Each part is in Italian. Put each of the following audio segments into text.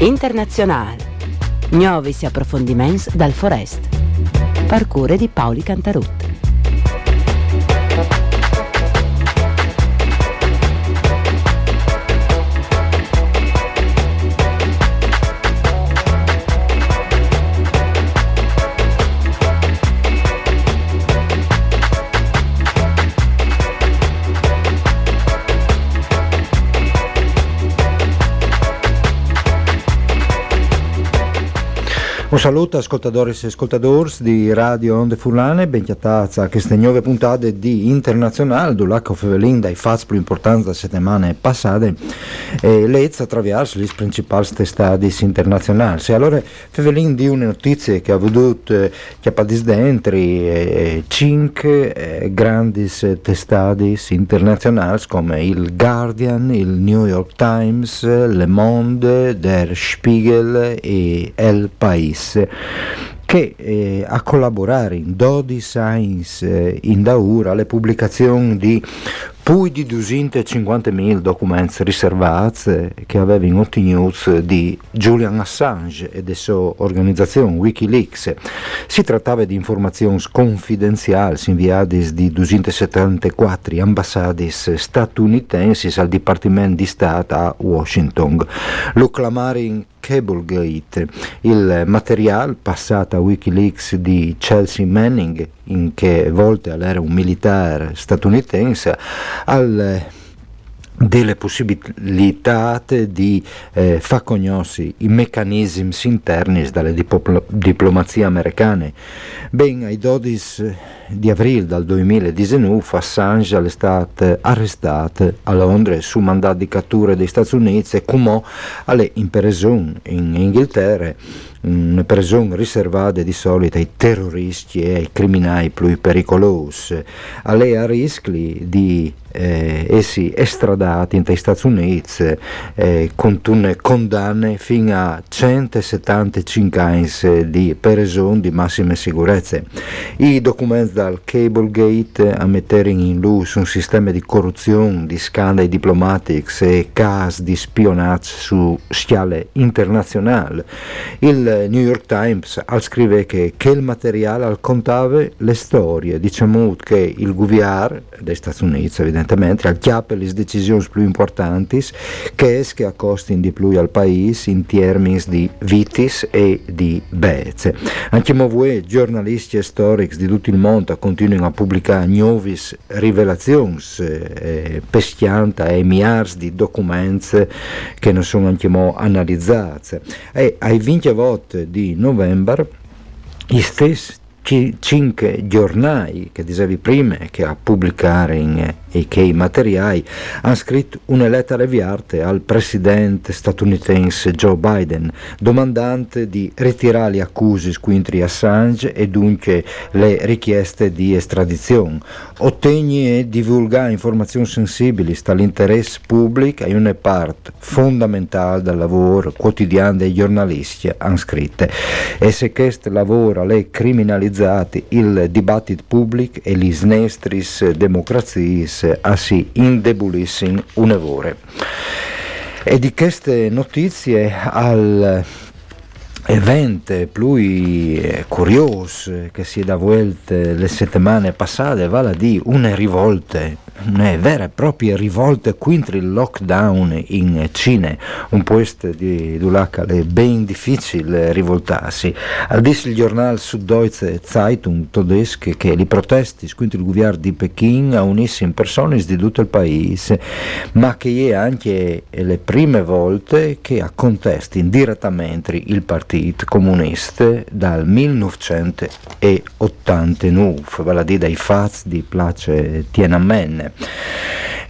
Internazionale. Novis approfondiments dal Forest. Parcure di Paoli Cantarut. Un saluto ascoltatori e ascoltatori di Radio Onde Furlane, ben chiatazza a queste nuove puntate di Internazionale, dove Fevelin dai fatti più importanti delle settimane passate e lezza attraverso le principali testate internazionali. E allora Fevelin di una notizia che ha avuto eh, che ha dentro eh, cinque eh, grandi testate internazionali come il Guardian, il New York Times, Le Monde, Der Spiegel e El País che eh, a collaborare in Dodi Science eh, in Daura alle pubblicazioni di più di 250.000 documenti riservati che avevano ottenuto di Julian Assange e della sua organizzazione Wikileaks. Si trattava di informazioni confidenziali inviate di 274 ambassade statunitensi al Dipartimento di Stato a Washington. Lo clamare in Cablegate, il materiale passato a Wikileaks di Chelsea Manning, in che volte era un militare statunitense, al delle possibilità di eh, far conoscere i meccanismi interni delle diplo- diplomazie americane. Ben, ai 12 di aprile del 2019 Assange è stato arrestato a Londra su mandato di cattura degli Stati Uniti e come in prisione in Inghilterra una prigione riservata di solito ai terroristi e ai criminali più pericolosi. A lei a rischio di eh, essi estradati negli Stati Uniti eh, con condanne fino a 175 anni di prigione di massima sicurezza. I documenti dal Cablegate a mettere in luce un sistema di corruzione, di scandali diplomatici e casi di spionaggio su scale internazionale. Il New York Times scrive che, che il materiale al contava le storie, diciamo che il governo degli Stati Uniti evidentemente al chiappe le decisioni più importanti che es che accostino di più al paese in termini di vitis e di bezze. Anche voi giornalisti e storici di tutto il mondo continuano a pubblicare nuove rivelazioni eh, pestiante e miliardi di documenti che non sono anche analizzati. E ai 20 volte di novembre, gli stessi cinque giornali che dicevi prima che a pubblicare in e che i materiali hanno scritto una lettera viarte al presidente statunitense Joe Biden domandante di ritirare le accuse contro Assange e dunque le richieste di estradizione. Ottegni e divulgare informazioni sensibili dall'interesse pubblico è una parte fondamentale del lavoro quotidiano dei giornalisti hanno scritto e se questo lavoro è criminalizzato il dibattito pubblico e gli snestris democrazie a si indebolissero un'evore. E di queste notizie al evento più curioso che si è da volte le settimane passate, vale a dire una rivolta una vera e propria rivolta contro il lockdown in Cina, un posto di Dulac è ben difficile rivoltarsi. Al disse il giornale Süddeutsche Zeitung tedesco che le proteste contro il governo di Pechino unissero persone di tutto il paese, ma che è anche le prime volte che a contesti direttamente il partito comunista dal 1989, vale a dire dai fatti di place Tiananmen.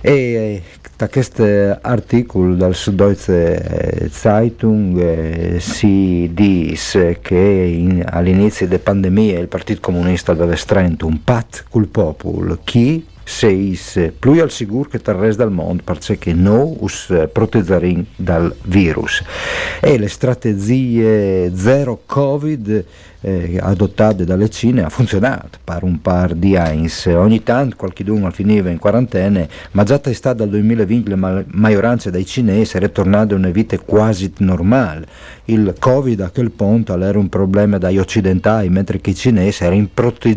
E da questo articolo dal Süddeutsche Zeitung eh, si dice che in, all'inizio della pandemia il Partito Comunista aveva stretto un pat col popolo, chi? Seis più al sicuro che il resto del mondo perché noi us proteggerin dal virus e le strategie zero covid eh, adottate dalle Cine ha funzionato per un par di anni. Ogni tanto qualcuno finiva in quarantena, ma già testata dal 2020 la maggioranza dei cinesi è ritornata a una vita quasi normale. Il Covid a quel punto era un problema dagli occidentali, mentre che i cinesi erano proteggiati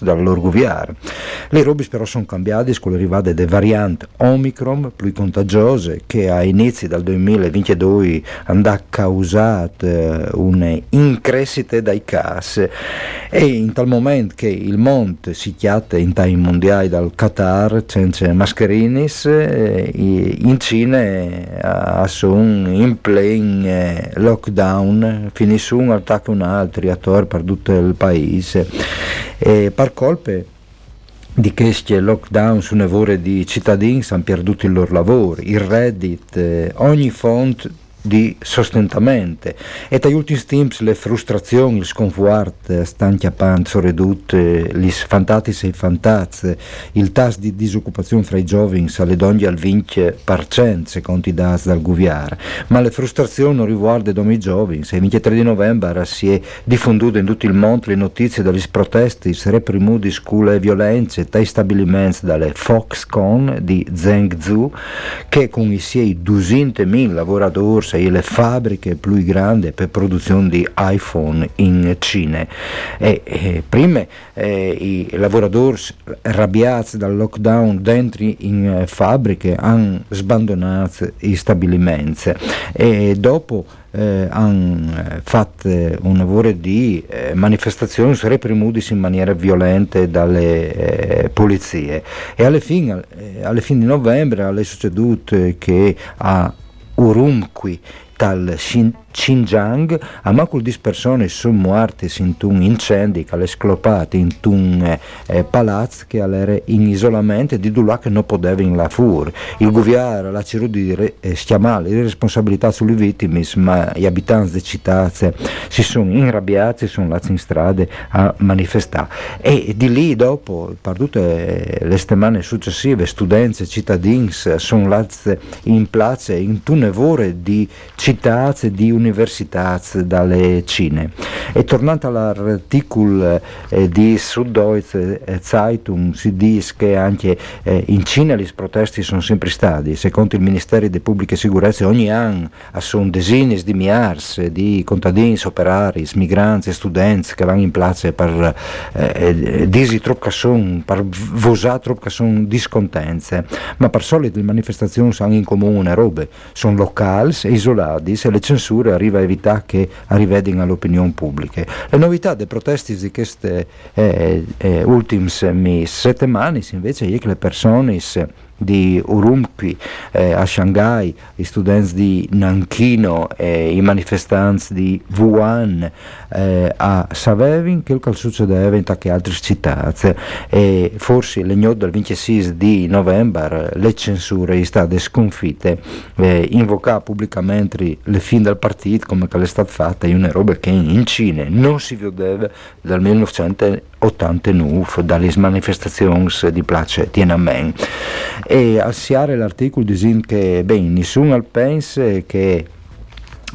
dal loro governo. Le robe però sono cambiate con l'arrivata delle varianti Omicron più contagiose che a inizi del 2022 hanno causato eh, un'increscita dai casi gas. E in tal momento che il monte si chiatta in tai mondiali dal Qatar senza mascherinis eh, in Cina eh, sono in plain eh, lockdown finisce un attacco un altro attorno per tutto il paese. E per colpe di questi lockdown su nevore di cittadini hanno perduto il loro lavoro, il reddit, ogni fonte di sostentamento e tra gli ultimi tempi le frustrazioni, il sconforto stanno chiappando ridotte, gli fantatis e i fantazze, il tasso di disoccupazione fra i giovani sale donne al 20% secondo i dati dal governo, ma le frustrazioni non riguardano i giovani, il 23 di novembre si è diffonduto in tutto il mondo le notizie degli protesti reprimudi scuole e violenze dai stabilimenti dalle Foxconn di Zhengzhou che con i suoi 200.000 lavoratori e le fabbriche più grandi per produzione di iPhone in Cina. E, e prima eh, i lavoratori arrabbiati dal lockdown dentro in eh, fabbriche hanno sbandonato i stabilimenti e dopo eh, hanno eh, fatto un lavoro di eh, manifestazioni reprimute in maniera violenta dalle eh, polizie e alla fine, eh, alla fine di novembre è succeduto che a Urumqi dal Xinjiang, a macul di persone sono morte in un incendio che è sclopato in un eh, eh palazzo che era in isolamento di là che non poteva in la fur. Il governo ha cercato di eh, schiamare le responsabilità sulle vittime, ma gli abitanti delle città si sono inrabbiati e sono andati in strada a manifestare. E di lì dopo, per tutte le settimane successive, studenti cittadini sono andati in piazza in tunevore di città di università dalle Cine. E tornando all'articolo eh, di Süddeutsche Zeitung si dice che anche eh, in Cina gli protesti sono sempre stati, secondo il Ministero di Pubbliche Sicurezze ogni anno sono decine di migliaia di contadini, operari, migranti, studenti che vanno in piazza per eh, eh dire troppo sono, per vosare troppo che sono discontenze, ma per solito le manifestazioni sono in comune, robe, sono locali, isolati e le censure arriva a evitare che arrivino all'opinione pubblica. Le novità dei protesti di queste eh, eh, ultime settimane invece è che le persone di Urumqi eh, a Shanghai, i studenti di Nanchino e i manifestanti di Wuhan eh, a Savevin, che succedeva in tante altre città. E forse le del 26 di novembre le censure sono state sconfitte eh, invocare pubblicamente le fin del partito come che è stata fatta è una roba che in Cina non si vedeva dal 1989 dalle manifestazioni di place Tiananmen. E al siare l'articolo dice che ben, nessuno pensa che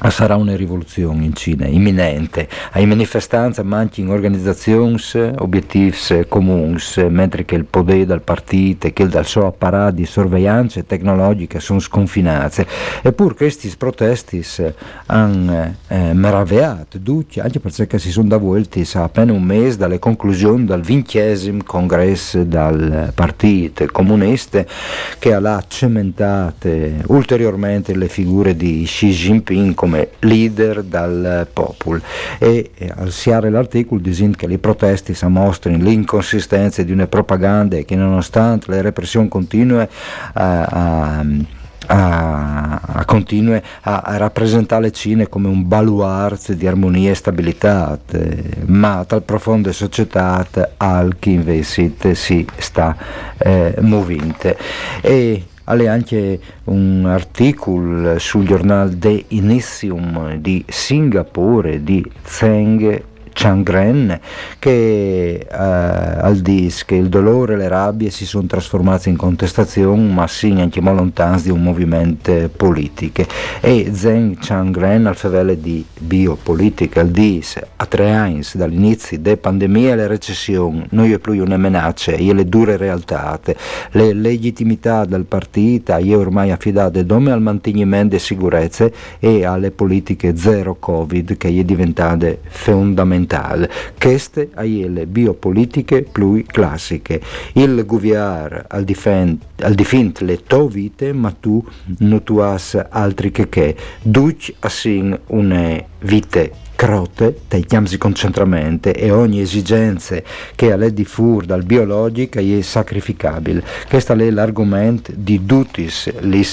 sarà una rivoluzione in Cina, imminente. Ai manifestanti mancano organizzazioni, obiettivi comuni, mentre che il potere del partito e che dal suo apparato di sorveglianza tecnologica sono sconfinati. Eppure questi protesti hanno eh, meravigliato tutti, anche perché si sono davolti appena un mese dalle conclusioni del ventesimo congresso del partito comunista che ha cementato ulteriormente le figure di Xi Jinping come leader dal popolo e eh, al siare l'articolo dice che le proteste mostrano l'inconsistenza di una propaganda che nonostante le repressioni continue a, a a, a continue a, a, rappresentare Cine come un baluarte di armonia e stabilità, ma tal profonde società al che invece si sta eh, muovendo. Alle anche un articolo sul giornale The Initium di Singapore di Zheng Changren che eh, al dis che il dolore e le rabbie si sono trasformate in contestazione ma sì anche molto lontani di un movimento politico e Zheng Changren al fevele di biopolitica al dis a tre anni dall'inizio della pandemia e le recessioni non è più una minaccia e le dure realtà le legittimità del partito è ormai affidate dome al mantenimento delle sicurezze e alle politiche zero covid che è diventate fondamentali fondamentale. Queste le biopolitiche più classiche. Il guviar al, difend, al difint le to vite, ma tu non tu has altri che che. Duc assin une vite crote, dai chiamsi concentramento e ogni esigenza che a lei diffur dal biologico è sacrificabile. Questo è l'argomento di tutti gli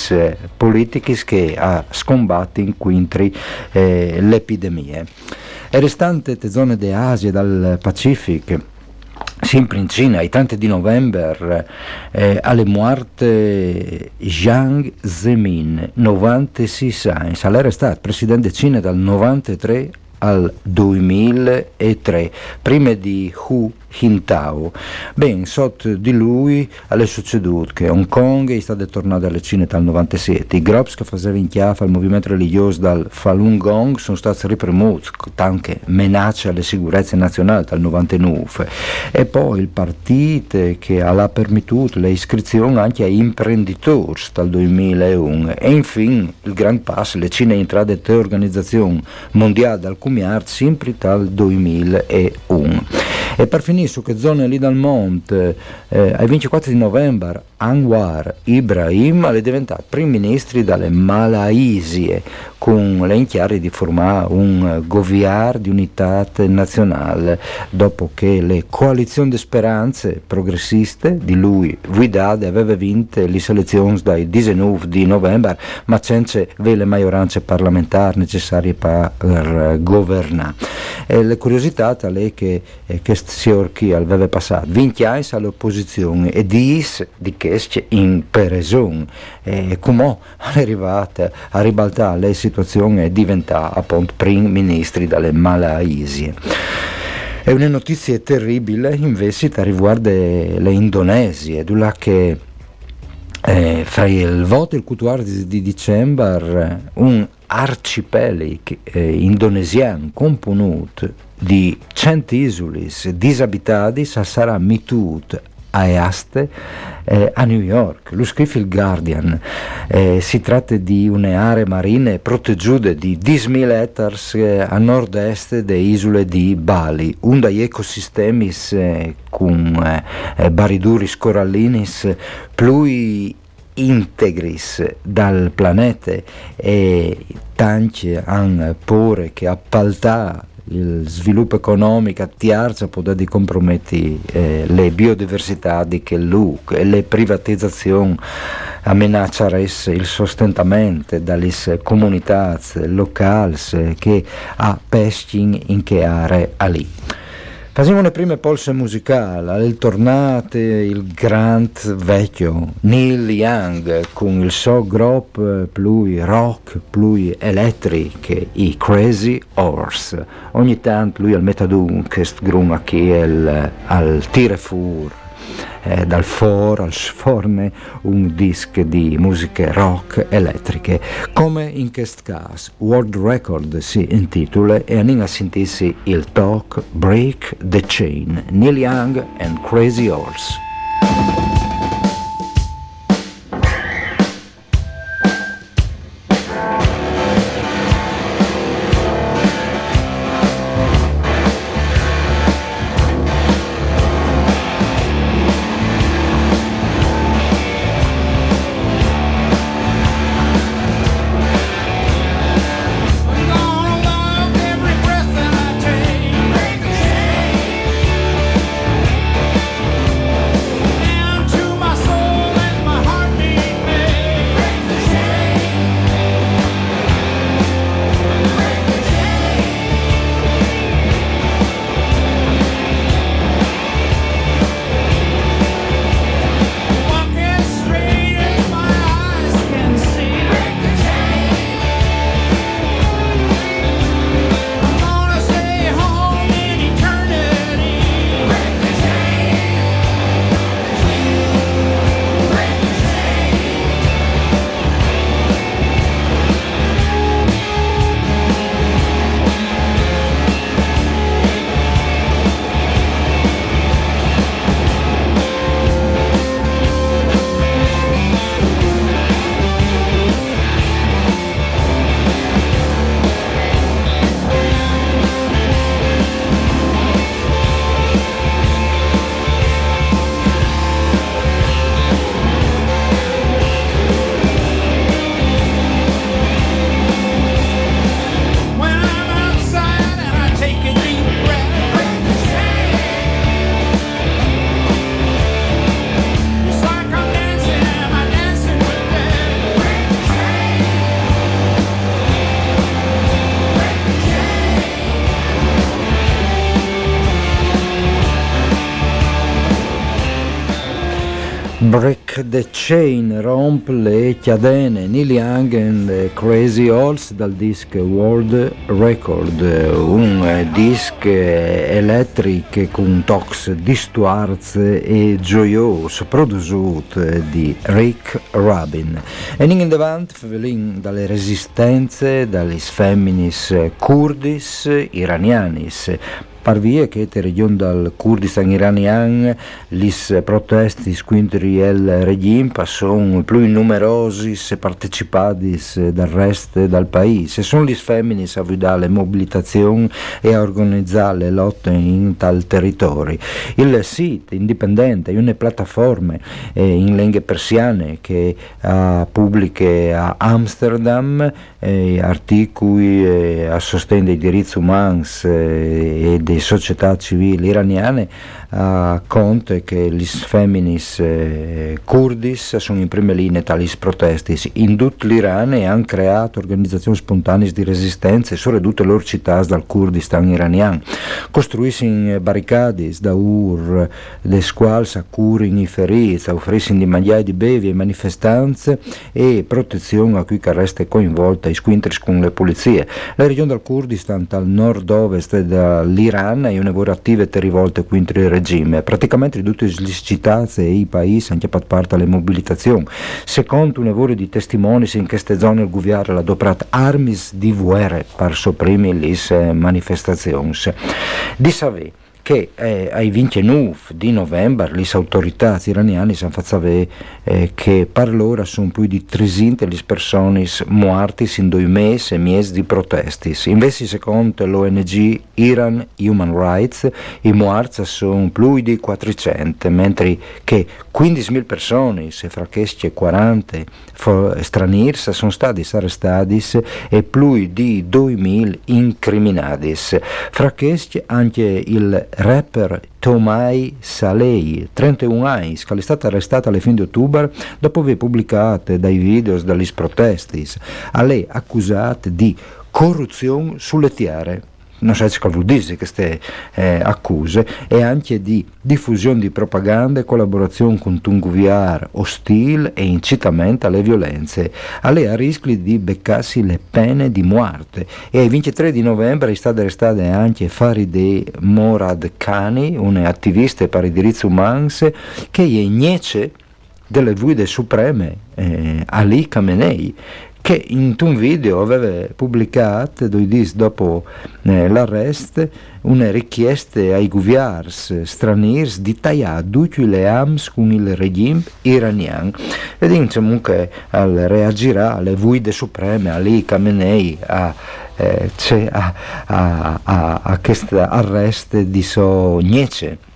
politici che ha scombatto in quintri eh, l'epidemia. E restante zone di Asia dal Pacifico, sempre in Cina, il 30 di novembre, eh, alle morte Jiang Zemin, 96 anni, era stato presidente di Cina dal 93 al 2003, prima di Hu Hintao. Ben, sotto di lui è succeduto che Hong Kong è stato tornato alle Cine dal 97, i gruppi che facevano in chiaffa il movimento religioso dal Falun Gong sono stati ripremuti, anche minacce alle sicurezze nazionali dal 99 e poi il partito che ha permesso iscrizioni anche ai imprenditori dal 2001 e infine il Grand Pass, le Cine entrate dell'Organizzazione Mondiale del Commercio sempre dal 2001. E per finire su che zone lì dal monte, eh, ai 24 di novembre, Anwar Ibrahim è diventato primo ministro dalle Malaisie, con l'inchiari di formare un goviar di unità nazionale, dopo che le coalizioni di speranze progressiste di lui guidate aveva vinto le selezioni dai 19 di novembre, ma senza le maggioranze parlamentari necessarie per governare. E le curiosità è che eh, questo signor chi aveva passato 20 anni all'opposizione e dis di che in pereson e come è arrivata a ribaltare le situazione e diventa appunto primo ministri dalle Malaisie. È una notizia terribile invece riguarda le Indonesie, dove che eh, fra il voto e il 14 di dicembre un arcipelago eh, indonesiano componuto di 100 isole disabitate sarà mitut a Easte eh, a New York. Lo scrive il Guardian. Eh, si tratta di une aree marine proteggute di 10.000 ettari eh, a nord-est delle isole di Bali, un degli ecosistemi eh, con eh, eh, bariduri corallinis più integris dal pianeta e tanti hanno paura che appaltà il sviluppo economico tiarcia può di comprometti eh, le biodiversità di che e le privatizzazioni minacciare il sostentamento dalle comunità locali che ha pesci in che aree lì. Facciamo le prime polse musicali, il tornate il grand vecchio Neil Young con il suo gruppo più rock, più elettrico, i Crazy Horse. Ogni tanto lui al metadun che gruma al, al tire fur eh, dal for al sforne un disc di musiche rock elettriche, come in questo caso World Record si intitola e anima a sentirsi il talk Break the Chain, Neil Young and Crazy Horse. The Chain romp le chiadene Neil Young and Crazy Horse dal disc World Record, un disc elettrico con tox di Stuarz e gioioso, prodotto di Rick Rubin. E in davanti fevelin dalle resistenze, dalle femminis kurdis, iranianis, parvie che te region dal Kurdistan iranian lis protesti contro il regime sono più numerosi se partecipati dal resto del paese. Sono le femmine a vedere le mobilitazioni e a organizzare le lotte in tal territorio. Il sito indipendente, una piattaforma eh, in lingue persiane che uh, pubblica a Amsterdam eh, articoli eh, a sostegno dei diritti umani eh, e delle società civili iraniane uh, conta che le femminis eh, kurdis sono in prima linea tali protesti. In tutto l'Iran e hanno creato organizzazioni spontanee di resistenza su tutte le loro città dal Kurdistan iraniano. Costruiscono barricadi da ur, le quali accurano i feriti, offriscono di mangiare di bevi e manifestanze e protezione a cui resta coinvolta i squintri con le polizie. La regione del Kurdistan dal nord-ovest dell'Iran è una voce attiva e rivolte contro il regime. Praticamente tutte le città e i paesi hanno fatto parte alle mobilitazioni. Secondo un lavoro di testimoni in queste zone il governo ha adoperato armi di guerra per sopprimere le manifestazioni. Di sapere che eh, ai 29 di novembre le autorità iraniane hanno fatto sapere eh, che per loro sono più di 300 le persone morte in due mesi e mesi di protesti. Invece secondo l'ONG Iran Human Rights i morti sono più di 400, mentre che 15.000 persone, se fra queste 40 stranieri, sono stati arrestati e più di 2.000 incriminati. Fra anche il rapper Tomai Salei, 31 anni, che è stata arrestata alla fine di ottobre dopo aver pubblicato dei video dagli protesti. A lei accusata di corruzione sulle tiare se vuol dire queste eh, accuse, e anche di diffusione di propaganda e collaborazione con un governo ostile e incitamento alle violenze. A lei a rischio di beccarsi le pene di morte. E il 23 di novembre è stata arrestata anche Farideh Morad Khani, un attivista per i diritti umani, che è invece delle guide supreme eh, Ali Khamenei che in un video aveva pubblicato due giorni dopo eh, l'arresto una richiesta ai governi stranieri di tagliare tutti le armi con il regime iraniano. E diciamo che reagirà alle guide supreme Ali Khamenei a, eh, a, a, a, a questo arresto di so niece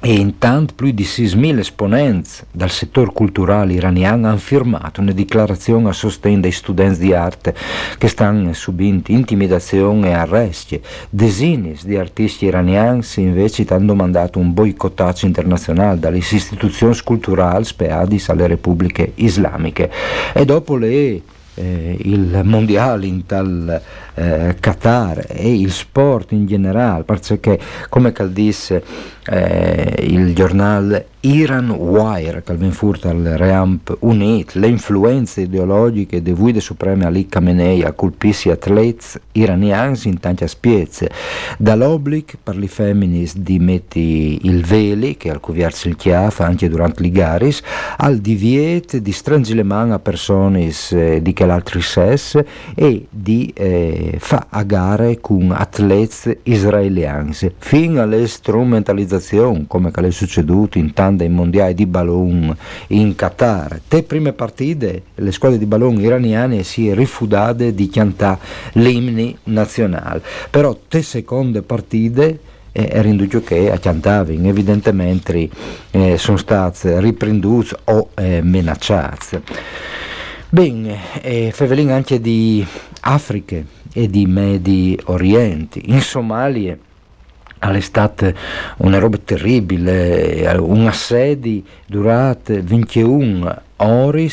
e intanto più di 6.000 esponenti dal settore culturale iraniano hanno firmato una dichiarazione a sostegno dei studenti di arte che stanno subendo intimidazioni e arresti. Decine di artisti iraniani invece hanno mandato un boicottaggio internazionale dalle istituzioni culturali speadi alle repubbliche islamiche. E dopo le eh, il mondiale in tal eh, Qatar e il sport in generale, perché come disse eh, il giornale Iran Wire, che viene fuori al Reamp Unit, le influenze ideologiche di Guide Supreme Ali Khamenei a colpissi atleti iraniani in tante spiezze, dall'obbligo per le femmine di mettere il veli, che al cuviarsi il chiaf anche durante le gare, al divieto di stringere le mani a persone eh, di che l'altro sesso e di eh, fare a gare con atleti israeliani, fino alle strumentalizzazioni, come è succeduto in tanti mondiali di ballon in Qatar. Te prime partite le squadre di ballon iraniane si rifudate di cantare l'imni nazionale, però te seconde partite eh, era indugio che a cantavano, evidentemente eh, sono stati riprenduti o eh, minacciati. Bene, eh, Fevelin anche di Afriche e di Medi Orienti, in Somalia all'estate una roba terribile, eh, un assedi durato 21 ore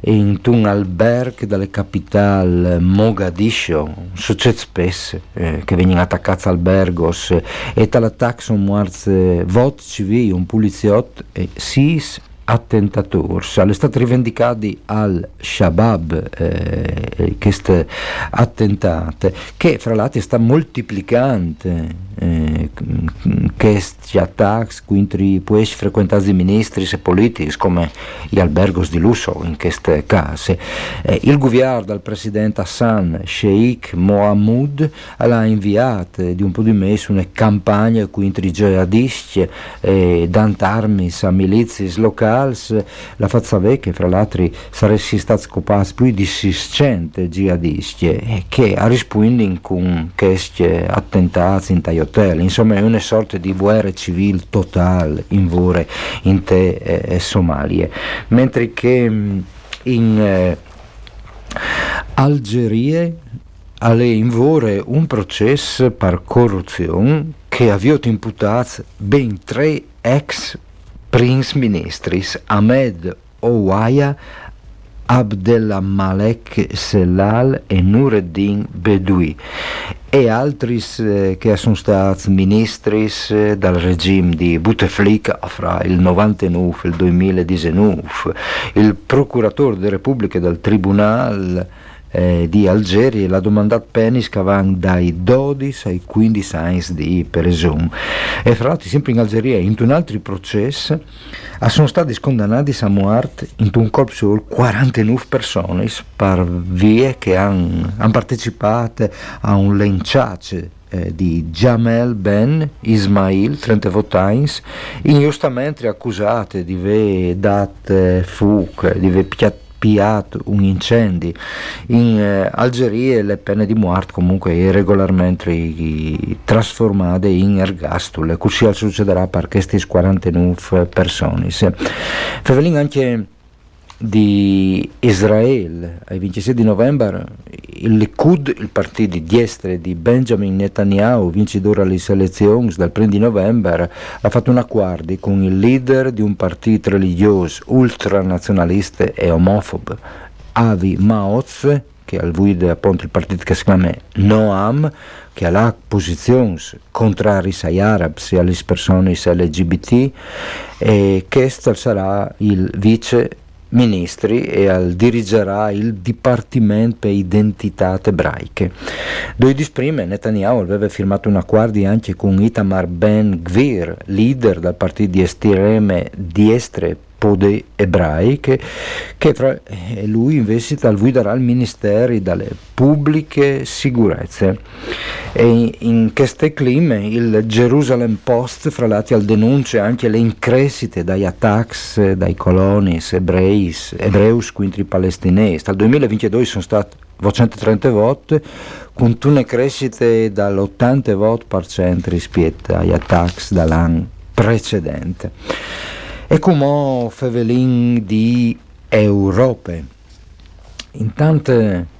in un alberg dalle capitali Mogadiscio, succede spesso eh, che vengono attaccati albergos e dall'attacco sono morti 8 civili, un eh, poliziotto e 6 attentatori, sono stati rivendicati al Shabab eh, eh, queste attentate, che fra l'altro sta moltiplicando eh, questi attacchi, quindi può essere frequentati ministri e politici come gli albergos di lusso in queste case. Eh, il governo del presidente Hassan Sheikh Mohamud l'ha inviato di un po' di mesi una campagna contro i jihadisti, eh, dando armi a milizie locali la fa sapere che fra l'altro sarebbero stati scopati più di 600 jihadisti eh, che ha risposto con questi attentati in hotel, insomma è una sorta di guerra civile totale in vore in te e, e Somalia, mentre che mm, in eh, Algeria alle in vore un processo per corruzione che ha avuto imputati ben tre ex prince ministris Ahmed Ouaya Abdelmalek Sellal e Nureddin Bedoui e altri eh, che sono stati ministri eh, dal regime di Bouteflika fra il 99 e il 2019, il procuratore della Repubblica dal Tribunale eh, di Algeria l'ha domandato penis che vanno dai 12 ai 15 anni di presumo. E fra l'altro sempre in Algeria in un altro processo sono stati condannati a morte in un corpo solo 49 persone per vie che hanno han partecipato a un lenciace eh, di Jamel Ben Ismail, 38 anni, ingiustamente accusate di aver dato fuoco, di aver piattato spiato un incendio. In eh, Algeria le pene di morte comunque irregolarmente trasformate in ergastule, così succederà per queste 49 persone. Fevelin anche di Israele il 26 di novembre il Likud, il partito di destra di Benjamin Netanyahu, vincitore alle elezioni dal 1 di novembre, ha fatto un accordo con il leader di un partito religioso ultranazionalista e omofobo, Avi Maoz, che al guida appunto il partito che si chiama Noam, che ha posizioni contrarie ai arabi e alle persone LGBT, e questo sarà il vice ministri e al dirigerà il Dipartimento per Identità Ebraiche. Dove esprime Netanyahu aveva firmato un accordo anche con Itamar Ben Gvir, leader del partito di estreme diestre pode ebraiche che fra lui invece guiderà il ministero delle pubbliche sicurezze. E in questo clima il Jerusalem Post fra l'altro denuncia anche le increscite dai attacchi dai coloni ebreis, ebreus contro i palestinesi. Dal 2022 sono stati 230 voti con una crescita dall'80 voti per cento rispetto agli attacchi dall'anno precedente e come fevelin di Europe. Intanto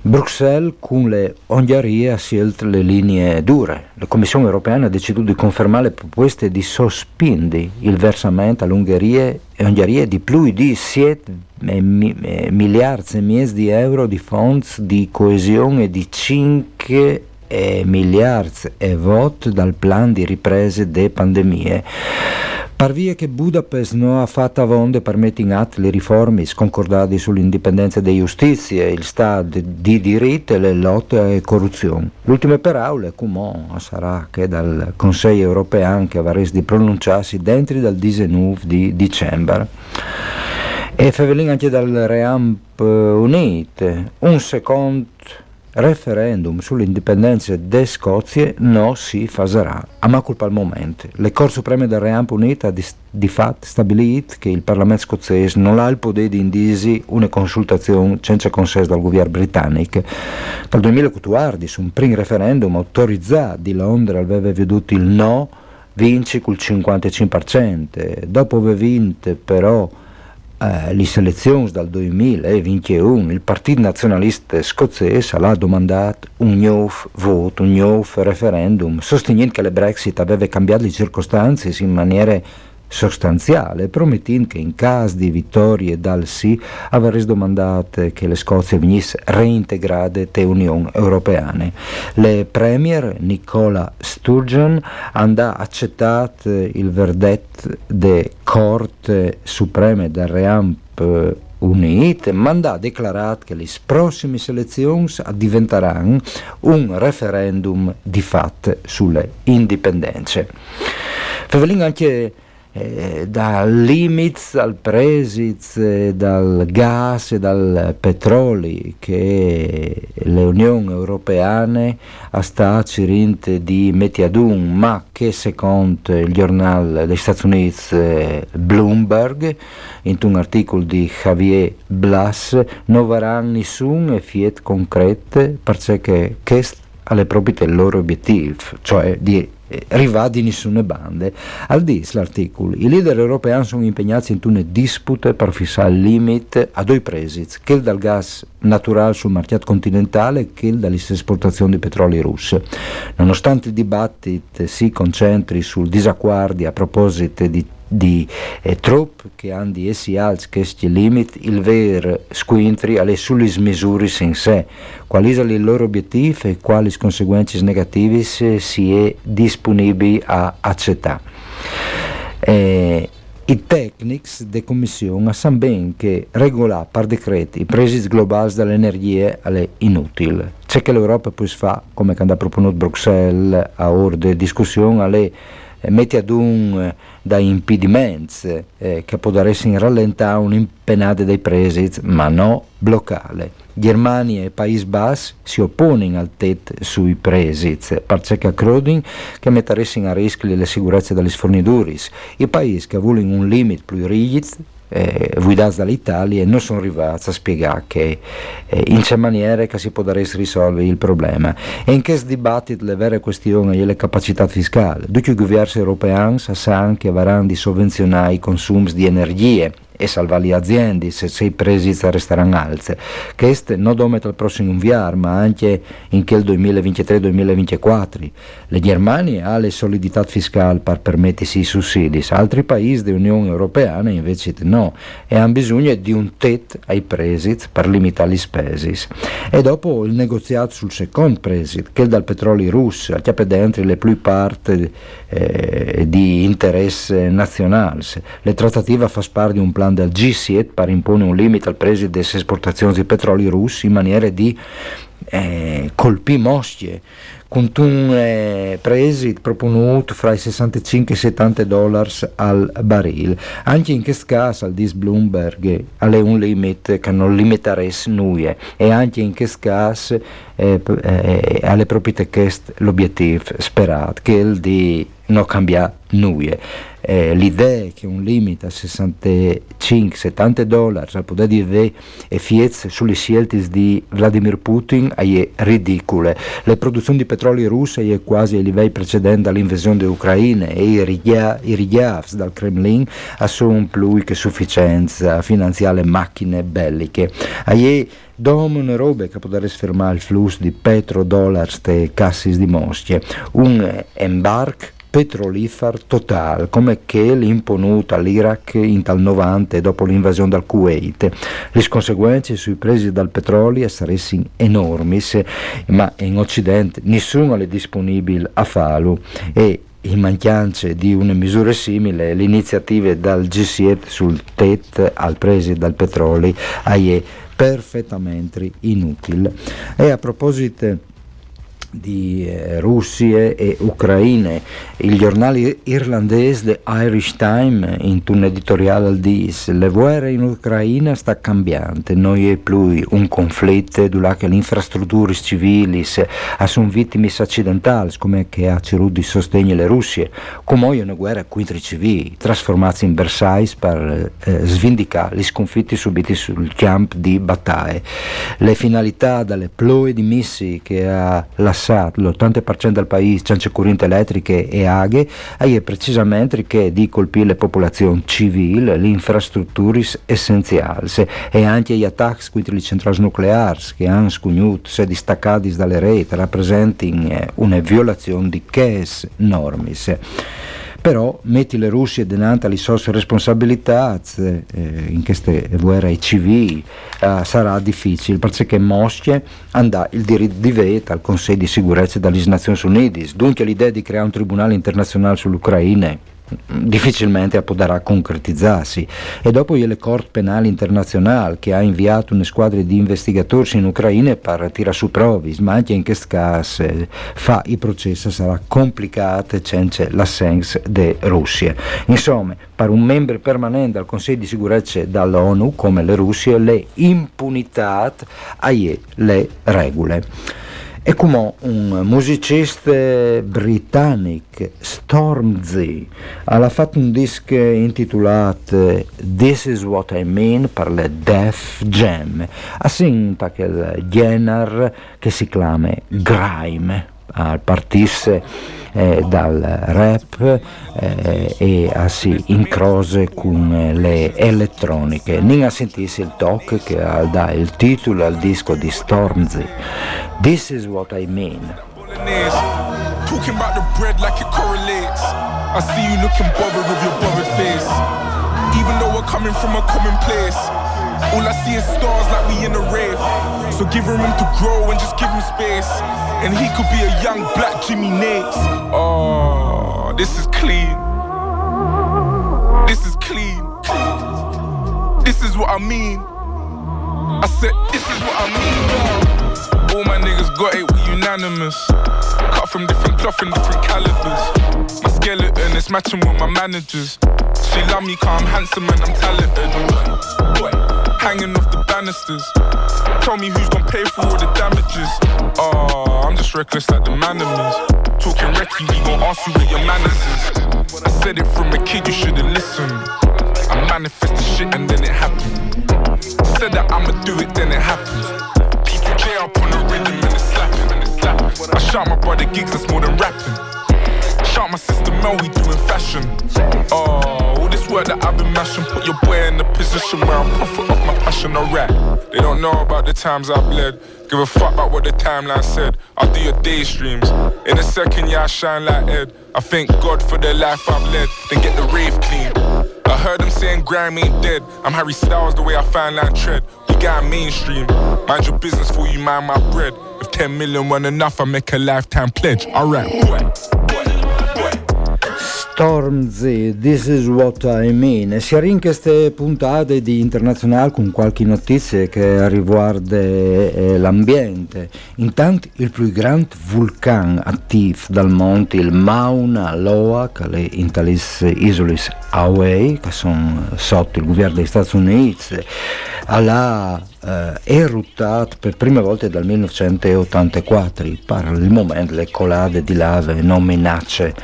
Bruxelles con le Ungherie ha scelto le linee dure. La Commissione europea ha deciso di confermare le proposte di sospendere il versamento all'Ungheria e Ungheria di più di 7 miliardi e mezzo di euro di fondi di coesione e di 5 miliardi e voti dal plan di riprese de pandemie. Par via che Budapest non ha fatto vonde per mettere in atto le riforme concordate sull'indipendenza di giustizia, il Stato di diritto e le lotte alla corruzione. L'ultima parola, come sarà che dal Consiglio europeo anche avrà di pronunciarsi dentro dal 19 di dicembre. E Fevelin anche dal Reamp Unite, un secondo referendum sull'indipendenza de Scozia non si farà, a ma colpa al momento. Le Corte Supreme del Reamp Unita ha di, di fatto stabilito che il Parlamento scozzese non ha il potere di indire una consultazione senza consenso dal governo britannico. Dal 2014 su un primo referendum autorizzato di Londra aveva veduto il no vince col 55%, dopo aver vinto però eh, le selezioni dal 2021 il Partito Nazionalista Scozzese ha domandato un nuovo voto, un nuovo referendum, sostenendo che le Brexit aveva cambiato le circostanze in maniera sostanziale, promettendo che in caso di vittorie dal sì avreste domandato che le Scozia venisse reintegrate te Unione Europea. Le Premier Nicola Sturgeon hanno accettato il verdetto de Corte Supreme del Reamp Unit, ma ha dichiarato che le prossime elezioni diventeranno un referendum di fatto sulle indipendenze. Favelin anche eh, dal limits al presits, eh, dal gas e dal petrolio che l'Unione Europea ha stato cirinte di Metiadun, ma che secondo il giornale degli Stati Uniti eh, Bloomberg, in un articolo di Javier Blas, non verrà nessun effetto concreto perché questo alle proprie loro obiettivi, cioè di arrivati di nessuna bande. Al DIS l'articolo, i leader europei sono impegnati in una disputa per fissare il limite a due prezzi, che dal gas naturale sul mercato continentale che dalle esportazioni di petrolio russe. Nonostante il dibattito si concentri sul disaccordi a proposito di di eh, truppe che hanno di essi alti questi limiti, il vero squintri alle sulle misure in sé, quali sono i loro obiettivi e quali conseguenze negative si è disponibile a accettare. Eh, i tecnici della Commissione sanno bene che regolare per decreti i prezzi globali dell'energia è inutile. C'è che l'Europa poi fa, come ha proposto Bruxelles a ora di discussione, eh, mette ad un eh, da impedimenti eh, che potrebbero rallentare un'impenata dei prezzi, ma non bloccare. Germania e Paesi Bassi si oppongono al TET sui prezzi, perché credono che metterebbero a rischio le sicurezze delle forniture. I paesi che vogliono un limite più rigido eh, guidati dall'Italia non sono arrivati a spiegare che eh, in che maniera che si potrebbe risolvere il problema e in che dibattito le vere questioni e le capacità fiscali. Tutti i governi europei sanno che avranno di sovvenzionare i consumi di energie e salvare le aziende se, se i prezzi resteranno alti. Questo non solo il prossimo inverno, ma anche in quel 2023-2024. Le Germania ha le solidità fiscali per permettersi i sussidi, altri paesi dell'Unione Europea invece no, e hanno bisogno di un TET ai prezzi per limitare le spese. E dopo il negoziato sul secondo prezzo, che dal petrolio russo, che ha dentro le più parti eh, di interesse nazionale. Le trattative fanno parte di un plan plan del G7 per imporre un limite al prezzo delle esportazioni di petrolio russi in maniera di eh, colpire Mosche con un eh, prezzo proponuto fra i 65 e i 70 dollari al barile. Anche in questo caso, al dis Bloomberg, è un limite che non limiteresse nulla e anche in questo caso eh, eh, alle proprietà l'obiettivo sperato, che è il di non cambiare nulla eh, l'idea che un limite a 65-70 dollari di avere effetti sulle scelte di Vladimir Putin è ridicole. Le produzioni di petrolio russe è quasi ai livelli precedenti all'invasione dell'Ucraina e i richiavi dal Kremlin sono più che sufficienza finanziare macchine belliche. È domano robe che potrebbe fermare il flusso di petrodollari e cassi di Mosche. Un embark petrolifero totale, come che l'imponuta all'Iraq in tal 90 dopo l'invasione del Kuwait. Le conseguenze sui prezzi del petrolio sarebbero enormi, ma in Occidente nessuno è disponibile a farlo e in mancanza di una misura simile, le iniziative dal G7 sul TET al prezzo del petrolio è perfettamente inutile. E a proposito di eh, Russie e Ucraine. Il giornale irlandese The Irish Times, in un editoriale dice le guerre in Ucraina sta cambiando, non è più un conflitto dove le infrastrutture civili sono vittime accidentali, come che ha di sostegno alle Russie, come è una guerra contro i civili, trasformati in bersagli per eh, svindicare gli sconfitti subiti sul campo di battaglie. Le finalità dalle ploie di missili che ha lasciato passato l'80% del paese senza corrente elettriche e aghe, è precisamente che di colpire le popolazioni civili, le infrastrutture essenziali e anche gli attacchi contro le centrali nucleari che hanno scugnuto se distaccati dalle reti rappresentano eh, una violazione di che norme. Però metti le Russie dinanzi alle sue responsabilità eh, in queste guerre civili eh, sarà difficile perché Mosca andrà il diritto di veto al Consiglio di sicurezza delle Nazioni Unite dunque l'idea di creare un tribunale internazionale sull'Ucraina difficilmente potrà concretizzarsi. E dopo le Corte Penale Internazionale che ha inviato una squadra di investigatori in Ucraina per tirare su prove ma anche in questo caso fa i processi sarà complicato senza l'assenza di Russia. Insomma per un membro permanente del Consiglio di sicurezza dall'ONU come le Russia le impunità hai le regole e come un musicista britannico, Stormzy, ha fatto un disco intitolato This is what I mean per le Def Jam, assim il genere che si chiama grime, al partisse eh, dal rap eh, e a si incrose con le elettroniche. Non a sentirsi il talk che dà il titolo al disco di Stormzy. This is what I mean. Talking about the bread like it correlates. I see you looking bothered with your bothered face. Even though we're coming from a common place. All I see is stars like we in a rave. So give him room to grow and just give him space. And he could be a young black Jimmy Nates. Oh, this is clean. This is clean. This is what I mean. I said, this is what I mean. All my niggas got it, we unanimous. Cut from different cloth and different calibers. My skeleton is matching with my managers. She love me cause I'm handsome and I'm talented. Hanging off the banisters. Tell me who's gonna pay for all the damages. Oh, I'm just reckless like the man Talking recce, we gon' ask you where your manners is. I said it from a kid, you should've listened. I manifest the shit and then it happened. Said that I'ma do it, then it happens. People J up on the rhythm and it's slapping. I shot my brother gigs, that's more than rapping. Shot my sister Mel, we doing fashion. Oh, all this work that I've been mashing, put your boy in a position where I'm profit off my passion, rap. They don't know about the times I bled. Give a fuck about what the timeline said. I'll do your day streams. In a second, yeah, I shine like Ed. I thank God for the life I've led, then get the rave clean. I heard them saying grime ain't dead. I'm Harry Styles the way I find line tread. We got mainstream. Mind your business for you, mind my bread. If 10 million weren't enough, I make a lifetime pledge. Alright, boy. Stormzy, This is what I mean. Si in queste puntate di Internazionale con qualche notizia che riguarda eh, l'ambiente. Intanto il più grande vulcano attivo dal monte, il Mauna Loa, che è in tali isole Hawaii, che sono sotto il governo degli Stati Uniti, eh, eruttato per prima volta dal 1984 per il momento le colade di lave non minacce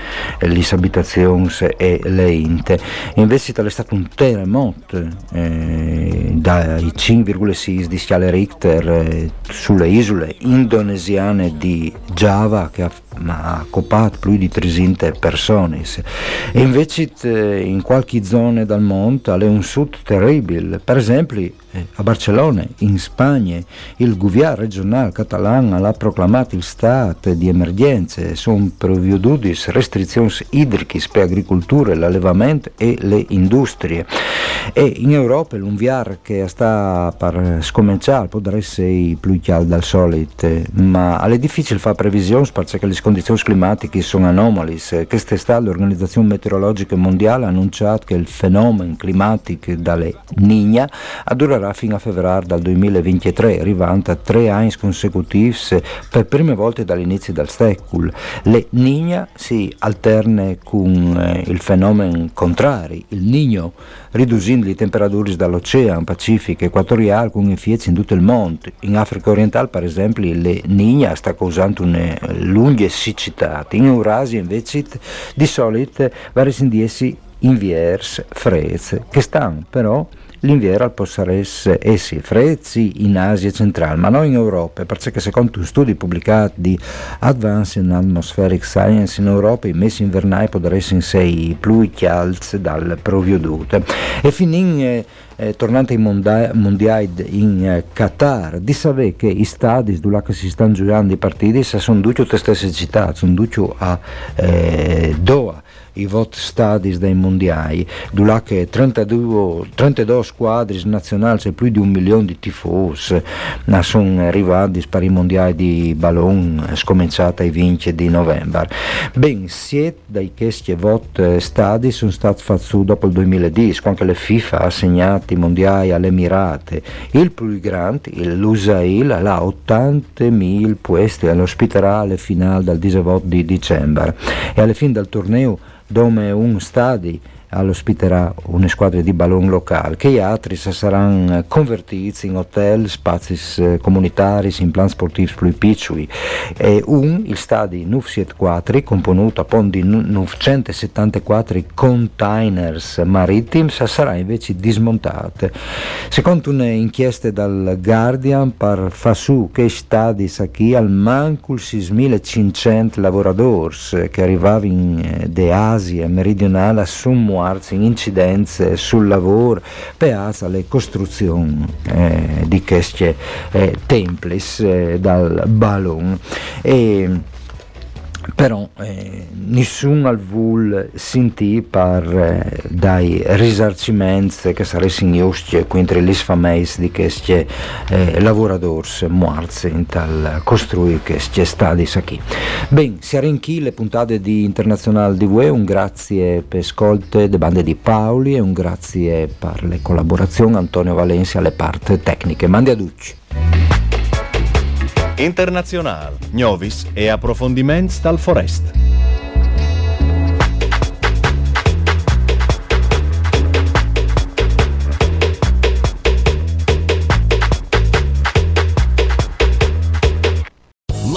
le abitazioni e le inte. Invece è stato un terremoto eh, dai 5,6 di scale Richter eh, sulle isole indonesiane di Java che ha, ha copato più di 300 persone. E invece eh, in qualche zona del mondo è un sud terribile. Per esempio eh, a Barcellona, in Spagna, il governo regionale catalano ha proclamato il stato di emergenza, sono prevedute restrizioni idriche per l'agricoltura, l'allevamento e le industrie. E in Europa l'unviar che sta per scominciare potrebbe essere più caldo del solito, ma è difficile fare previsioni perché le condizioni climatiche sono anomali. Quest'estate l'Organizzazione Meteorologica Mondiale ha annunciato che il fenomeno climatico dalle Nigna durerà durerà fino a febbraio del 2023, arrivando a tre anni consecutivi per prime volte dall'inizio del secolo. Le Nigna si alterne con eh, il fenomeno contrario, il Nino, riducendo le temperature dall'Oceano Pacifico equatoriale con effetti in tutto il mondo. In Africa orientale, per esempio, le Nigna sta causando una lunga siccità. In Eurasia, invece, di solito, va resendiesi inviers freddi, che stanno però l'inverno possono essere essi freddi in Asia centrale, ma non in Europa, perché secondo un studio pubblicato di Advanced in Atmospheric Science in Europa i mesi invernali potrebbero essere più caldi dal provveduto. E finì eh, eh, tornando ai mondiali in eh, Qatar, di sapere che i stadi dove si stanno giocando i partiti sono tutti le stesse città, sono tutti a eh, Doha i vot stadi dei mondiali, dove che 32, 32 squadre nazionali e più di un milione di tifosi sono arrivati per i mondiali di ballon scominciata i vinci di novembre. Ben, siete dai questi vot stadi sono stati fatti dopo il 2010, quando la FIFA ha assegnato i mondiali alle Emirate. Il più grande, l'USAIL, ha 80.000 posti all'ospiterà alle finali del 18 di dicembre e alla fine del torneo dove un stadio ospiterà una squadra di ballon locale che gli altri saranno convertiti in hotel, spazi comunitari, in plan sportivi più piccoli. E un, il stadio 974 componuto appunto di 974 containers marittimi sarà invece dismontato secondo un'inchiesta dal Guardian per fa su che stadi qui al manco 6.500 lavoratori che arrivavano eh, da Asia meridionale a Summo in incidenze sul lavoro per le costruzioni eh, di questi eh, templis eh, dal ballon. E, però eh, al vuol sentì per eh, dai risarcimenti che sarebbero giusti contro le famiglie di questi eh, lavoratori morti in tal costruire questi stadi qui. Ben, si arrinchi le puntate di Internazionale di UE, un grazie per ascolte de bande di Paoli e un grazie per le collaborazioni Antonio Valencia alle parti tecniche. Mandi a Ducci. Internazionale, Novis e approfondiments dal Forest.